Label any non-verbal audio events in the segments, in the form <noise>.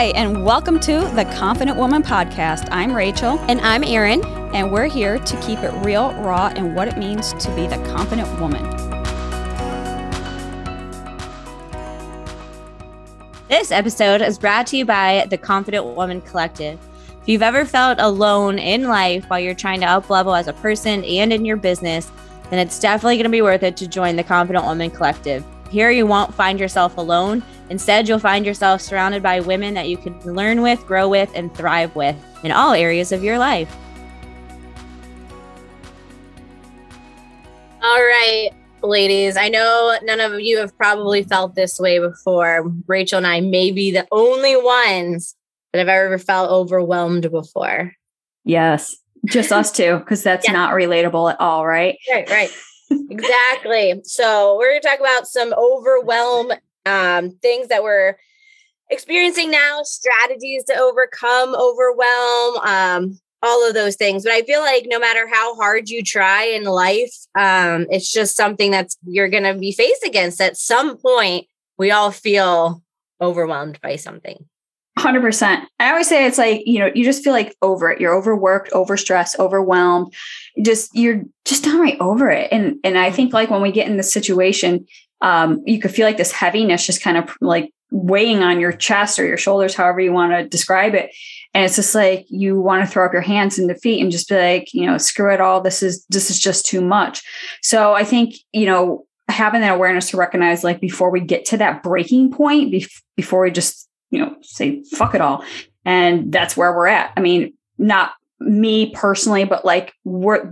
Hi, and welcome to the Confident Woman Podcast. I'm Rachel. And I'm Erin. And we're here to keep it real, raw, and what it means to be the confident woman. This episode is brought to you by the Confident Woman Collective. If you've ever felt alone in life while you're trying to up level as a person and in your business, then it's definitely going to be worth it to join the Confident Woman Collective. Here, you won't find yourself alone. Instead, you'll find yourself surrounded by women that you can learn with, grow with, and thrive with in all areas of your life. All right, ladies. I know none of you have probably felt this way before. Rachel and I may be the only ones that have ever felt overwhelmed before. Yes, just us two, because that's yeah. not relatable at all, right? Right, right. Exactly. So we're going to talk about some overwhelm um, things that we're experiencing now, strategies to overcome overwhelm, um, all of those things. But I feel like no matter how hard you try in life, um, it's just something that's you're going to be faced against at some point. We all feel overwhelmed by something. 100%. I always say it's like, you know, you just feel like over it. You're overworked, overstressed, overwhelmed. Just you're just downright over it. And and I think like when we get in this situation, um, you could feel like this heaviness just kind of like weighing on your chest or your shoulders, however you want to describe it. And it's just like you want to throw up your hands and defeat and just be like, you know, screw it all. This is this is just too much. So I think, you know, having that awareness to recognize like before we get to that breaking point, bef- before we just, you know, say fuck it all. And that's where we're at. I mean, not me personally, but like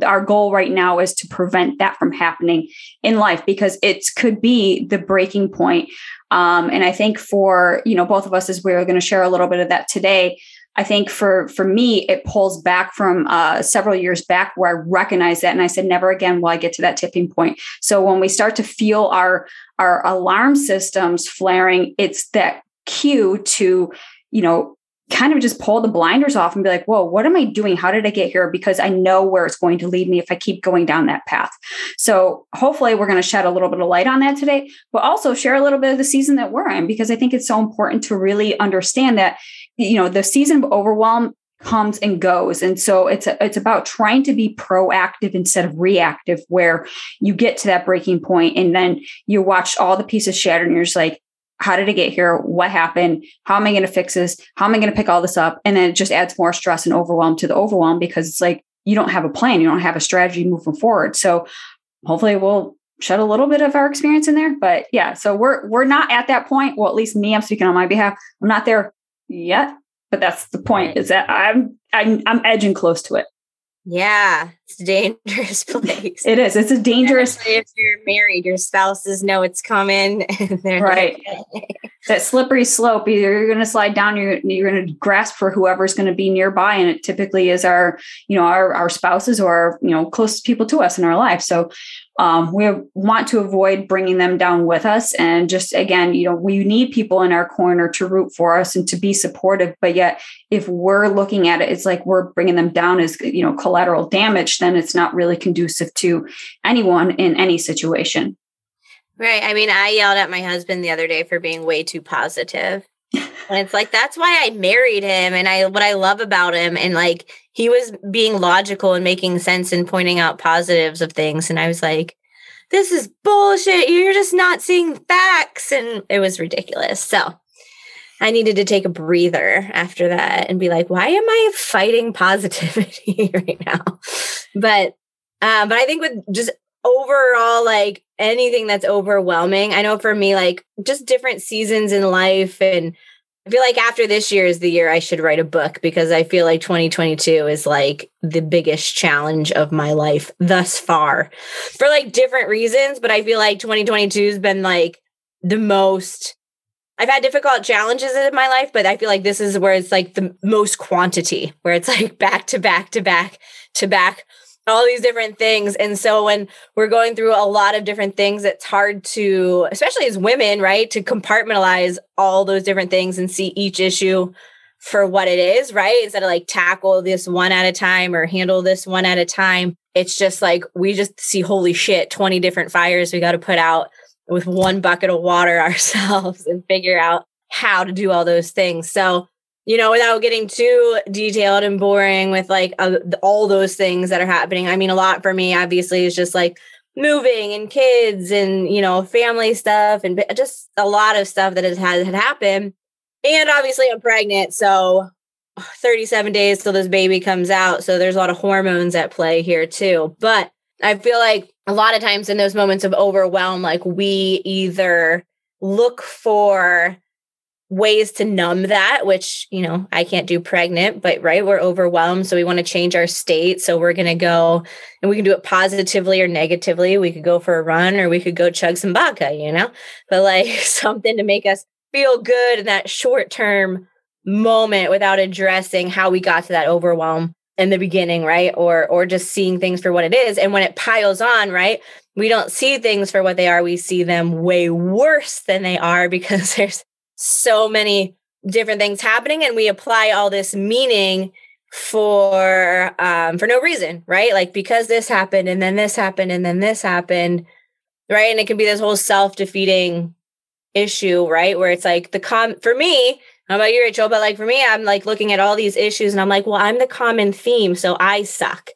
our goal right now is to prevent that from happening in life because it could be the breaking point. Um, and I think for you know both of us, as we're going to share a little bit of that today, I think for for me, it pulls back from uh, several years back where I recognized that, and I said, never again will I get to that tipping point. So when we start to feel our our alarm systems flaring, it's that cue to you know kind of just pull the blinders off and be like, whoa, what am I doing? How did I get here? Because I know where it's going to lead me if I keep going down that path. So hopefully we're going to shed a little bit of light on that today, but also share a little bit of the season that we're in because I think it's so important to really understand that, you know, the season of overwhelm comes and goes and so it's a, it's about trying to be proactive instead of reactive where you get to that breaking point and then you watch all the pieces shatter and you're just like how did I get here? What happened? How am I going to fix this? How am I going to pick all this up? And then it just adds more stress and overwhelm to the overwhelm because it's like you don't have a plan, you don't have a strategy moving forward. So hopefully we'll shed a little bit of our experience in there. But yeah, so we're we're not at that point. Well, at least me, I'm speaking on my behalf. I'm not there yet, but that's the point. Is that I'm I'm I'm edging close to it. Yeah, it's a dangerous <laughs> place. it is. It's a dangerous. Especially if you're married, your spouses know it's coming. <laughs> right. <laughs> that slippery slope. Either you're going to slide down, you're you're going to grasp for whoever's going to be nearby, and it typically is our you know our our spouses or you know closest people to us in our life. So um, we want to avoid bringing them down with us. And just again you know we need people in our corner to root for us and to be supportive. But yet if we're looking at it it's like we're bringing them down as you know collateral damage then it's not really conducive to anyone in any situation. Right. I mean i yelled at my husband the other day for being way too positive. And it's like that's why I married him. And I what I love about him and like he was being logical and making sense and pointing out positives of things and I was like this is bullshit you're just not seeing facts and it was ridiculous. So I needed to take a breather after that and be like why am I fighting <laughs> positivity <laughs> right now? But um but I think with just overall like anything that's overwhelming. I know for me, like just different seasons in life. And I feel like after this year is the year I should write a book because I feel like 2022 is like the biggest challenge of my life thus far for like different reasons. But I feel like 2022 has been like the most. I've had difficult challenges in my life, but I feel like this is where it's like the most quantity, where it's like back to back to back to back all these different things. And so when we're going through a lot of different things, it's hard to, especially as women, right, to compartmentalize all those different things and see each issue for what it is, right? Instead of like tackle this one at a time or handle this one at a time. It's just like we just see, holy shit, 20 different fires we got to put out with one bucket of water <laughs> ourselves and figure out how to do all those things. So you know, without getting too detailed and boring with like uh, all those things that are happening. I mean, a lot for me, obviously, is just like moving and kids and, you know, family stuff and just a lot of stuff that has had, had happened. And obviously, I'm pregnant. So <sighs> 37 days till this baby comes out. So there's a lot of hormones at play here too. But I feel like a lot of times in those moments of overwhelm, like we either look for ways to numb that, which, you know, I can't do pregnant, but right, we're overwhelmed. So we want to change our state. So we're going to go and we can do it positively or negatively. We could go for a run or we could go chug some vodka, you know, but like <laughs> something to make us feel good in that short term moment without addressing how we got to that overwhelm in the beginning right or or just seeing things for what it is and when it piles on right we don't see things for what they are we see them way worse than they are <laughs> because there's so many different things happening and we apply all this meaning for um for no reason right? Like because this happened and then this happened and then this happened right? And it can be this whole self-defeating issue right? Where it's like the com for me how about you rachel but like for me i'm like looking at all these issues and i'm like well i'm the common theme so i suck.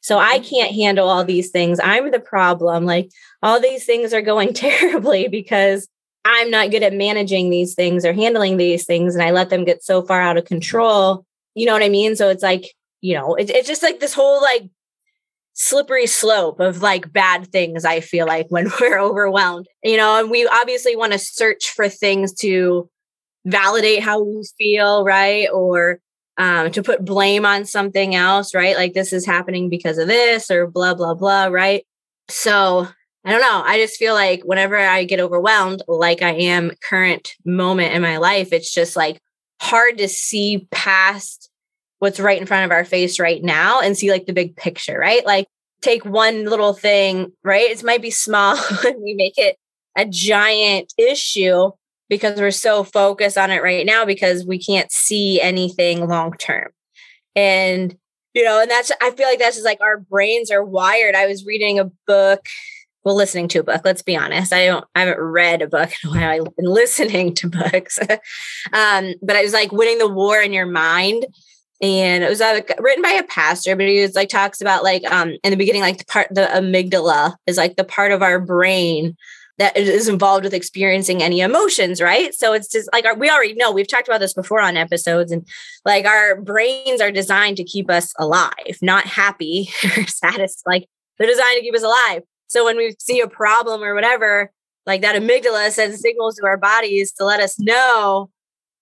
So i mm-hmm. can't handle all these things. I'm the problem. Like all these things are going <laughs> terribly because I'm not good at managing these things or handling these things and I let them get so far out of control. You know what I mean? So it's like, you know, it, it's just like this whole like slippery slope of like bad things, I feel like when <laughs> we're overwhelmed, you know, and we obviously want to search for things to validate how we feel, right? Or um, to put blame on something else, right? Like this is happening because of this or blah, blah, blah, right? So I don't know. I just feel like whenever I get overwhelmed, like I am current moment in my life, it's just like hard to see past what's right in front of our face right now and see like the big picture, right? Like take one little thing, right? It might be small <laughs> and we make it a giant issue because we're so focused on it right now because we can't see anything long term. And you know, and that's I feel like that's just like our brains are wired. I was reading a book well listening to a book let's be honest i don't i haven't read a book in a while i've been <laughs> listening to books <laughs> um, but it was like winning the war in your mind and it was uh, written by a pastor but he was like talks about like um in the beginning like the part the amygdala is like the part of our brain that is involved with experiencing any emotions, right? So it's just like our, we already know we've talked about this before on episodes, and like our brains are designed to keep us alive, not happy <laughs> or satisfied. Like they're designed to keep us alive. So when we see a problem or whatever, like that amygdala sends signals to our bodies to let us know,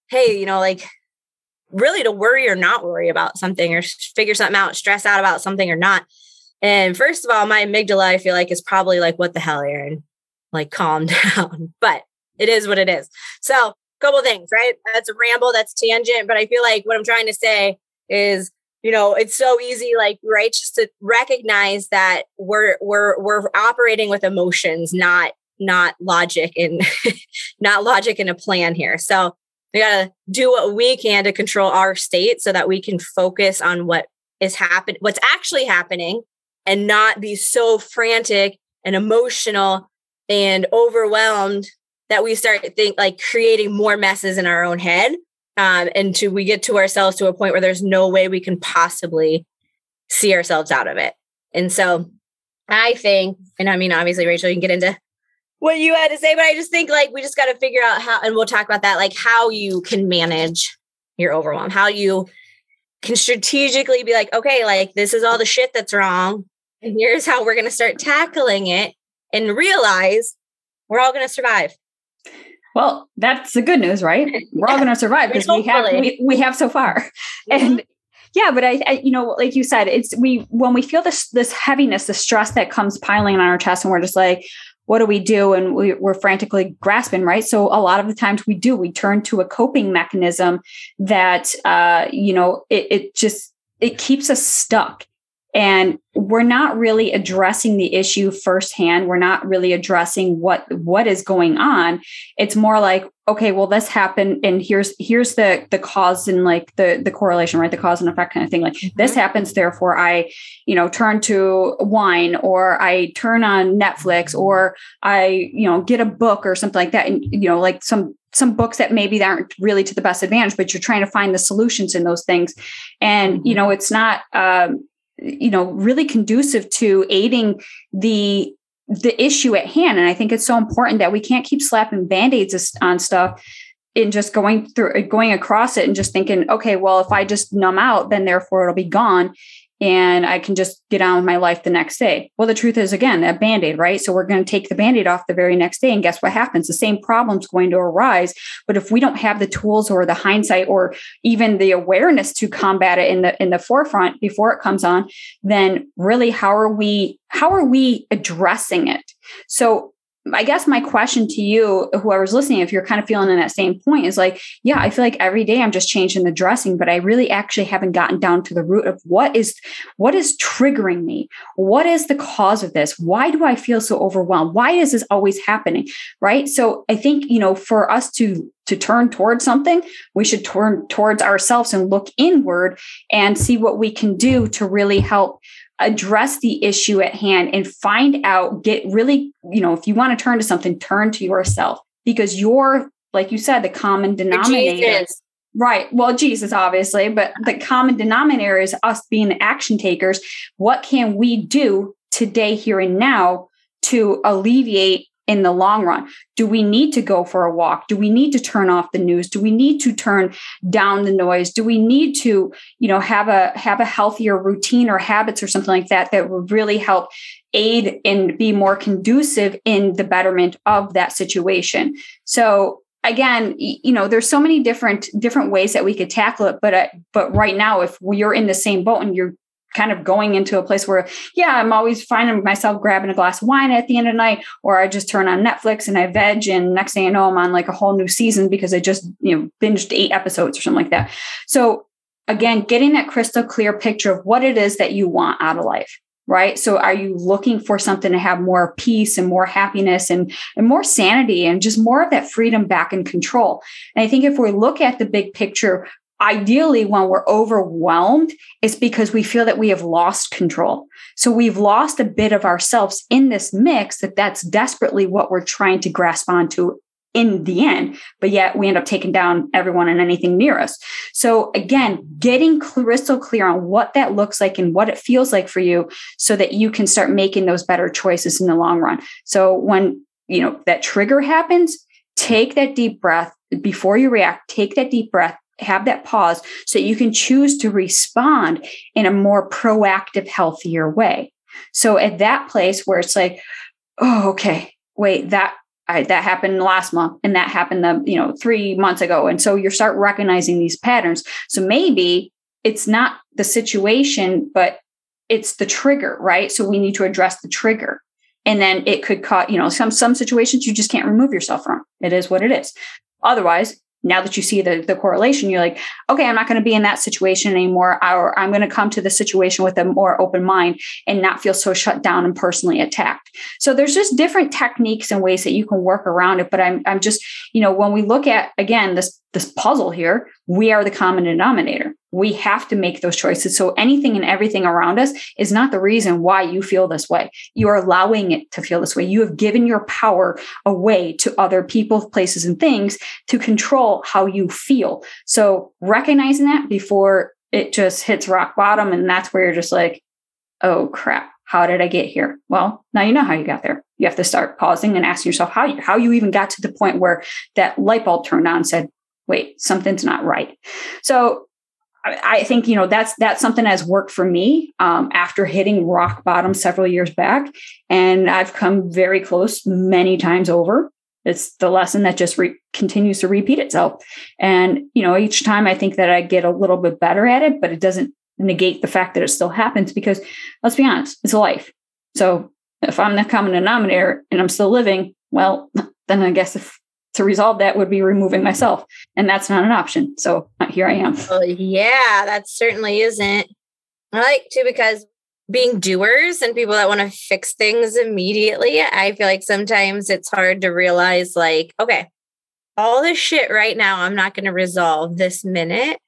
hey, you know, like really to worry or not worry about something or figure something out, stress out about something or not. And first of all, my amygdala, I feel like is probably like, what the hell, Erin? Like calm <laughs> down. But it is what it is. So couple things, right? That's a ramble, that's tangent. But I feel like what I'm trying to say is you know it's so easy like right just to recognize that we're we're we're operating with emotions not not logic and <laughs> not logic and a plan here. So we got to do what we can to control our state so that we can focus on what is happening what's actually happening and not be so frantic and emotional and overwhelmed that we start think like creating more messes in our own head um, and to we get to ourselves to a point where there's no way we can possibly see ourselves out of it. And so I think, and I mean, obviously, Rachel, you can get into what you had to say, but I just think like we just got to figure out how, and we'll talk about that, like how you can manage your overwhelm, how you can strategically be like, okay, like this is all the shit that's wrong. And here's how we're going to start tackling it and realize we're all going to survive. Well, that's the good news, right? We're all going to survive <laughs> because we have we, we have so far. <laughs> Mm-hmm. And yeah, but I, I, you know, like you said, it's we when we feel this this heaviness, the stress that comes piling on our chest, and we're just like, what do we do? And we, we're frantically grasping, right? So a lot of the times we do, we turn to a coping mechanism that, uh, you know, it, it just it keeps us stuck and we're not really addressing the issue firsthand we're not really addressing what what is going on it's more like okay well this happened and here's here's the the cause and like the the correlation right the cause and effect kind of thing like mm-hmm. this happens therefore i you know turn to wine or i turn on netflix or i you know get a book or something like that and you know like some some books that maybe aren't really to the best advantage, but you're trying to find the solutions in those things. And, you mm-hmm. know, it's not, um, you know, really conducive to aiding the the issue at hand. And I think it's so important that we can't keep slapping band-aids on stuff and just going through going across it and just thinking, okay, well, if I just numb out, then therefore it'll be gone and I can just get on with my life the next day. Well, the truth is, again, that band aid, right? So we're going to take the band aid off the very next day. And guess what happens? The same problem's going to arise. But if we don't have the tools or the hindsight or even the awareness to combat it in the in the forefront before it comes on, then really how are we how are we addressing it? So I guess my question to you, whoever's listening, if you're kind of feeling in that same point, is like, yeah, I feel like every day I'm just changing the dressing, but I really actually haven't gotten down to the root of what is what is triggering me. What is the cause of this? Why do I feel so overwhelmed? Why is this always happening? Right. So I think you know, for us to to turn towards something, we should turn towards ourselves and look inward and see what we can do to really help address the issue at hand and find out, get really, you know, if you want to turn to something, turn to yourself because you're, like you said, the common denominator. Is right. Well, Jesus, obviously, but the common denominator is us being the action takers. What can we do today, here and now to alleviate in the long run? Do we need to go for a walk? Do we need to turn off the news? Do we need to turn down the noise? Do we need to, you know, have a have a healthier routine or habits or something like that that would really help aid and be more conducive in the betterment of that situation? So again you know there's so many different different ways that we could tackle it but uh, but right now if you're in the same boat and you're kind of going into a place where, yeah, I'm always finding myself grabbing a glass of wine at the end of the night, or I just turn on Netflix and I veg, and next thing I know, I'm on like a whole new season because I just, you know, binged eight episodes or something like that. So again, getting that crystal clear picture of what it is that you want out of life. Right. So are you looking for something to have more peace and more happiness and, and more sanity and just more of that freedom back in control? And I think if we look at the big picture, ideally when we're overwhelmed it's because we feel that we have lost control. So we've lost a bit of ourselves in this mix that that's desperately what we're trying to grasp onto in the end but yet we end up taking down everyone and anything near us. So again getting crystal clear on what that looks like and what it feels like for you so that you can start making those better choices in the long run. So when you know that trigger happens take that deep breath. Before you react take that deep breath have that pause so you can choose to respond in a more proactive, healthier way. So at that place where it's like, oh, okay, wait, that I, that happened last month and that happened the you know three months ago. And so you start recognizing these patterns. So maybe it's not the situation but it's the trigger right? So we need to address the trigger. And then it could cause you know some some situations you just can't remove yourself from. It is what it is. Otherwise now that you see the, the correlation, you're like, okay, I'm not going to be in that situation anymore. Or I'm going to come to the situation with a more open mind and not feel so shut down and personally attacked. So there's just different techniques and ways that you can work around it. But I'm, I'm just, you know, when we look at, again, this, this puzzle here, we are the common denominator we have to make those choices. So anything and everything around us is not the reason why you feel this way. You are allowing it to feel this way. You have given your power away to other people, places, and things to control how you feel. So recognizing that before it just hits rock bottom, and that's where you're just like, oh crap. How did I get here? Well, now you know how you got there. You have to start pausing and asking yourself how you, how you even got to the point where that light bulb turned on and said, wait, something's not right. So I think you know that's that's something that's worked for me um, after hitting rock bottom several years back, and I've come very close many times over. It's the lesson that just re- continues to repeat itself, and you know each time I think that I get a little bit better at it, but it doesn't negate the fact that it still happens because let's be honest, it's life. So if I'm the common denominator and I'm still living, well, <laughs> then I guess if to resolve that would be removing myself. And that's not an option. So uh, here I am. Well, yeah, that certainly isn't. I like to because being doers and people that want to fix things immediately, I feel like sometimes it's hard to realize, like, okay, all this shit right now, I'm not going to resolve this minute,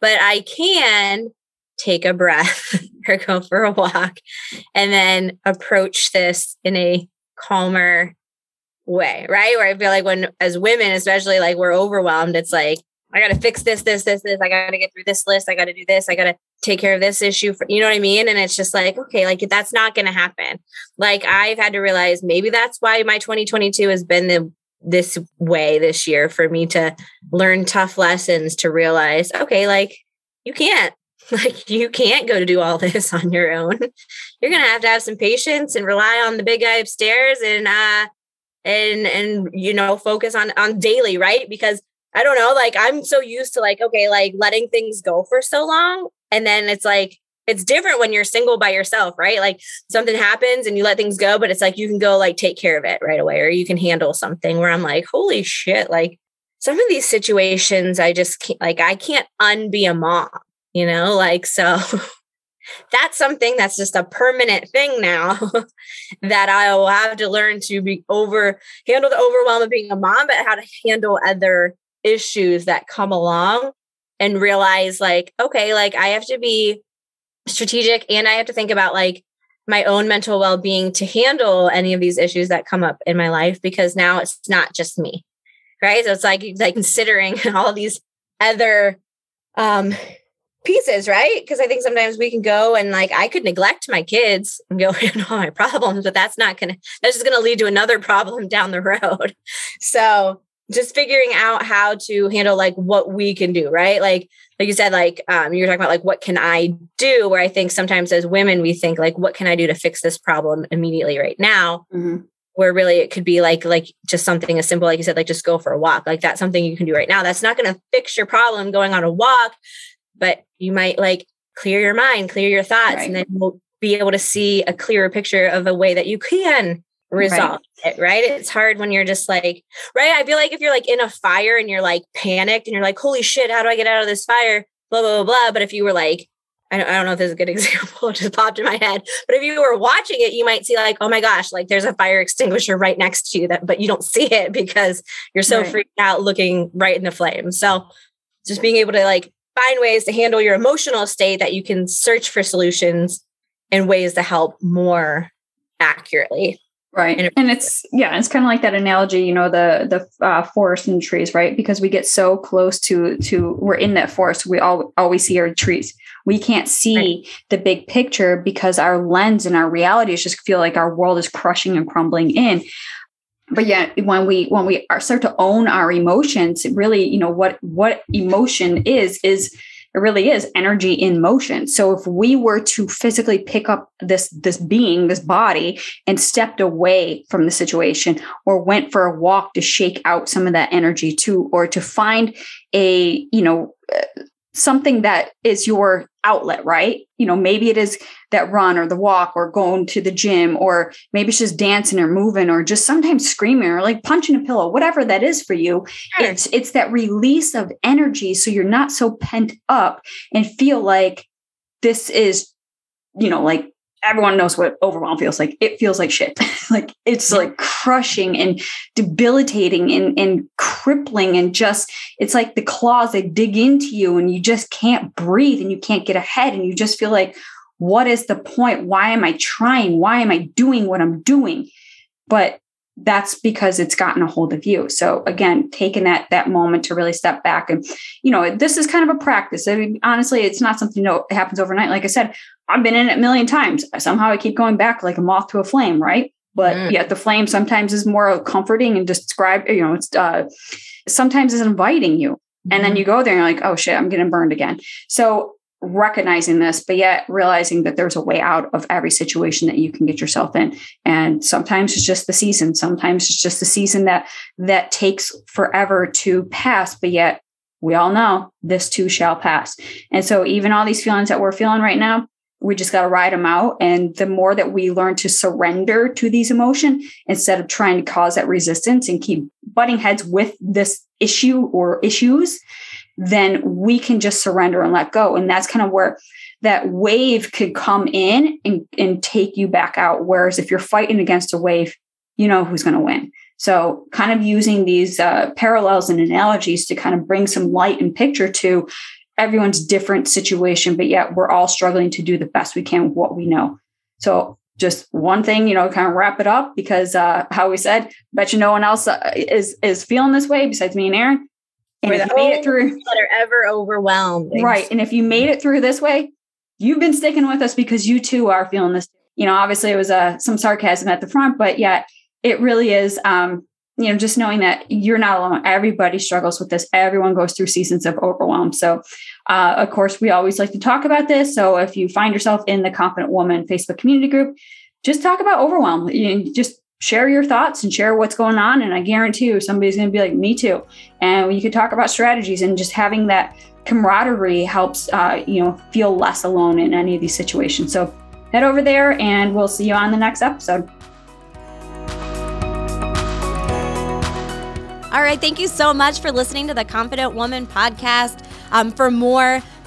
but I can take a breath <laughs> or go for a walk and then approach this in a calmer way, right? Where I feel like when as women, especially like we're overwhelmed, it's like, I got to fix this, this, this, this. I got to get through this list. I got to do this. I got to take care of this issue. For, you know what I mean? And it's just like, okay, like that's not going to happen. Like I've had to realize maybe that's why my 2022 has been the this way this year for me to learn tough lessons to realize, okay, like you can't <laughs> like you can't go to do all <laughs> this on your own. You're going to have to have some patience and rely on the big guy upstairs and uh and and you know focus on on daily, right? Because I don't know, like I'm so used to like okay, like letting things go for so long and then it's like it's different when you're single by yourself, right? Like something happens and you let things go, but it's like you can go like take care of it right away or you can handle something where I'm like, holy shit, like some of these situations I just can't like I can't unbe a mom, you know, like so <laughs> that's something that's just a permanent thing now <laughs> that I will have to learn to be over handle the overwhelm of being a mom, but how to handle other issues that come along and realize like, okay, like I have to be strategic and I have to think about like my own mental well-being to handle any of these issues that come up in my life because now it's not just me. Right? So it's like like considering <laughs> all these other um pieces, right? Because I think sometimes we can go and like I could neglect my kids and go <laughs> handle all my problems, but that's not gonna that's just gonna lead to another problem down the road. <laughs> So just figuring out how to handle like what we can do, right? Like like you said, like um, you were talking about like what can I do? Where I think sometimes as women we think like what can I do to fix this problem immediately right now? Mm-hmm. Where really it could be like like just something as simple like you said, like just go for a walk. Like that's something you can do right now. That's not going to fix your problem going on a walk, but you might like clear your mind, clear your thoughts, right. and then we'll be able to see a clearer picture of a way that you can resolve right. it, right? It's hard when you're just like, right? I feel like if you're like in a fire and you're like panicked and you're like, holy shit, how do I get out of this fire? Blah, blah, blah, blah. But if you were like, I don't, I don't know if this is a good <laughs> example, it just popped in my head. But if you were watching it, you might see like, oh my gosh, like there's a fire extinguisher right next to you that, but you don't see it because you're so right. freaked out looking right in the flames. So just being able to like find ways to handle your emotional state that you can search for solutions and ways to help more accurately Right. And it's, yeah, it's kind of like that analogy, you know, the, the uh, forest and trees, right? Because we get so close to, to, we're in that forest. We all, all we see are trees. We can't see right. the big picture because our lens and our reality is just feel like our world is crushing and crumbling in. But yeah, when we, when we start to own our emotions, really, you know, what, what emotion is, is, it really is energy in motion. So if we were to physically pick up this this being, this body and stepped away from the situation or went for a walk to shake out some of that energy too or to find a, you know, something that is your outlet, right? You know, maybe it is that run or the walk or going to the gym, or maybe it's just dancing or moving or just sometimes screaming or like punching a pillow, whatever that is for you. Sure. It's it's that release of energy so you're not so pent up and feel like this is, you know, like everyone knows what overwhelm feels like. It feels like shit. <laughs> like it's like crushing and debilitating and, and crippling and just it's like the claws that dig into you and you just can't breathe and you can't get ahead and you just feel like what is the point? Why am I trying? Why am I doing what I'm doing? But that's because it's gotten a hold of you. So again, taking that that moment to really step back and you know, this is kind of a practice. I mean, honestly, it's not something that happens overnight. Like I said, I've been in it a million times. Somehow I keep going back like a moth to a flame, right? But mm. yet the flame sometimes is more comforting and describe, you know, it's uh sometimes is inviting you. And then mm-hmm. you go there and you're like, oh shit, I'm getting burned again. So recognizing this, but yet realizing that there's a way out of every situation that you can get yourself in. And sometimes it's just the season. Sometimes it's just the season that that takes forever to pass, but yet we all know this too shall pass. And so even all these feelings that we're feeling right now, we just got to ride them out. And the more that we learn to surrender to these emotions instead of trying to cause that resistance and keep butting heads with this issue or issues, then we can just surrender and let go. And that's kind of where that wave could come in and, and take you back out. Whereas if you're fighting against a wave, you know who's going to win. So, kind of using these uh, parallels and analogies to kind of bring some light and picture to everyone's different situation, but yet we're all struggling to do the best we can with what we know. So, just one thing, you know, kind of wrap it up because uh, how we said, bet you no one else uh, is is feeling this way besides me and Erin. And if you made it through, that are ever overwhelmed, right? And if you made it through this way, you've been sticking with us because you too are feeling this. You know, obviously it was uh, some sarcasm at the front, but yet it really is. Um, you know, just knowing that you're not alone. Everybody struggles with this. Everyone goes through seasons of overwhelm. So, uh, of course, we always like to talk about this. So, if you find yourself in the Confident Woman Facebook community group, just talk about overwhelm. You just share your thoughts and share what's going on. And I guarantee you, somebody's going to be like, me too. And you could talk about strategies and just having that camaraderie helps, uh, you know, feel less alone in any of these situations. So, head over there and we'll see you on the next episode. All right. Thank you so much for listening to the Confident Woman podcast. Um, for more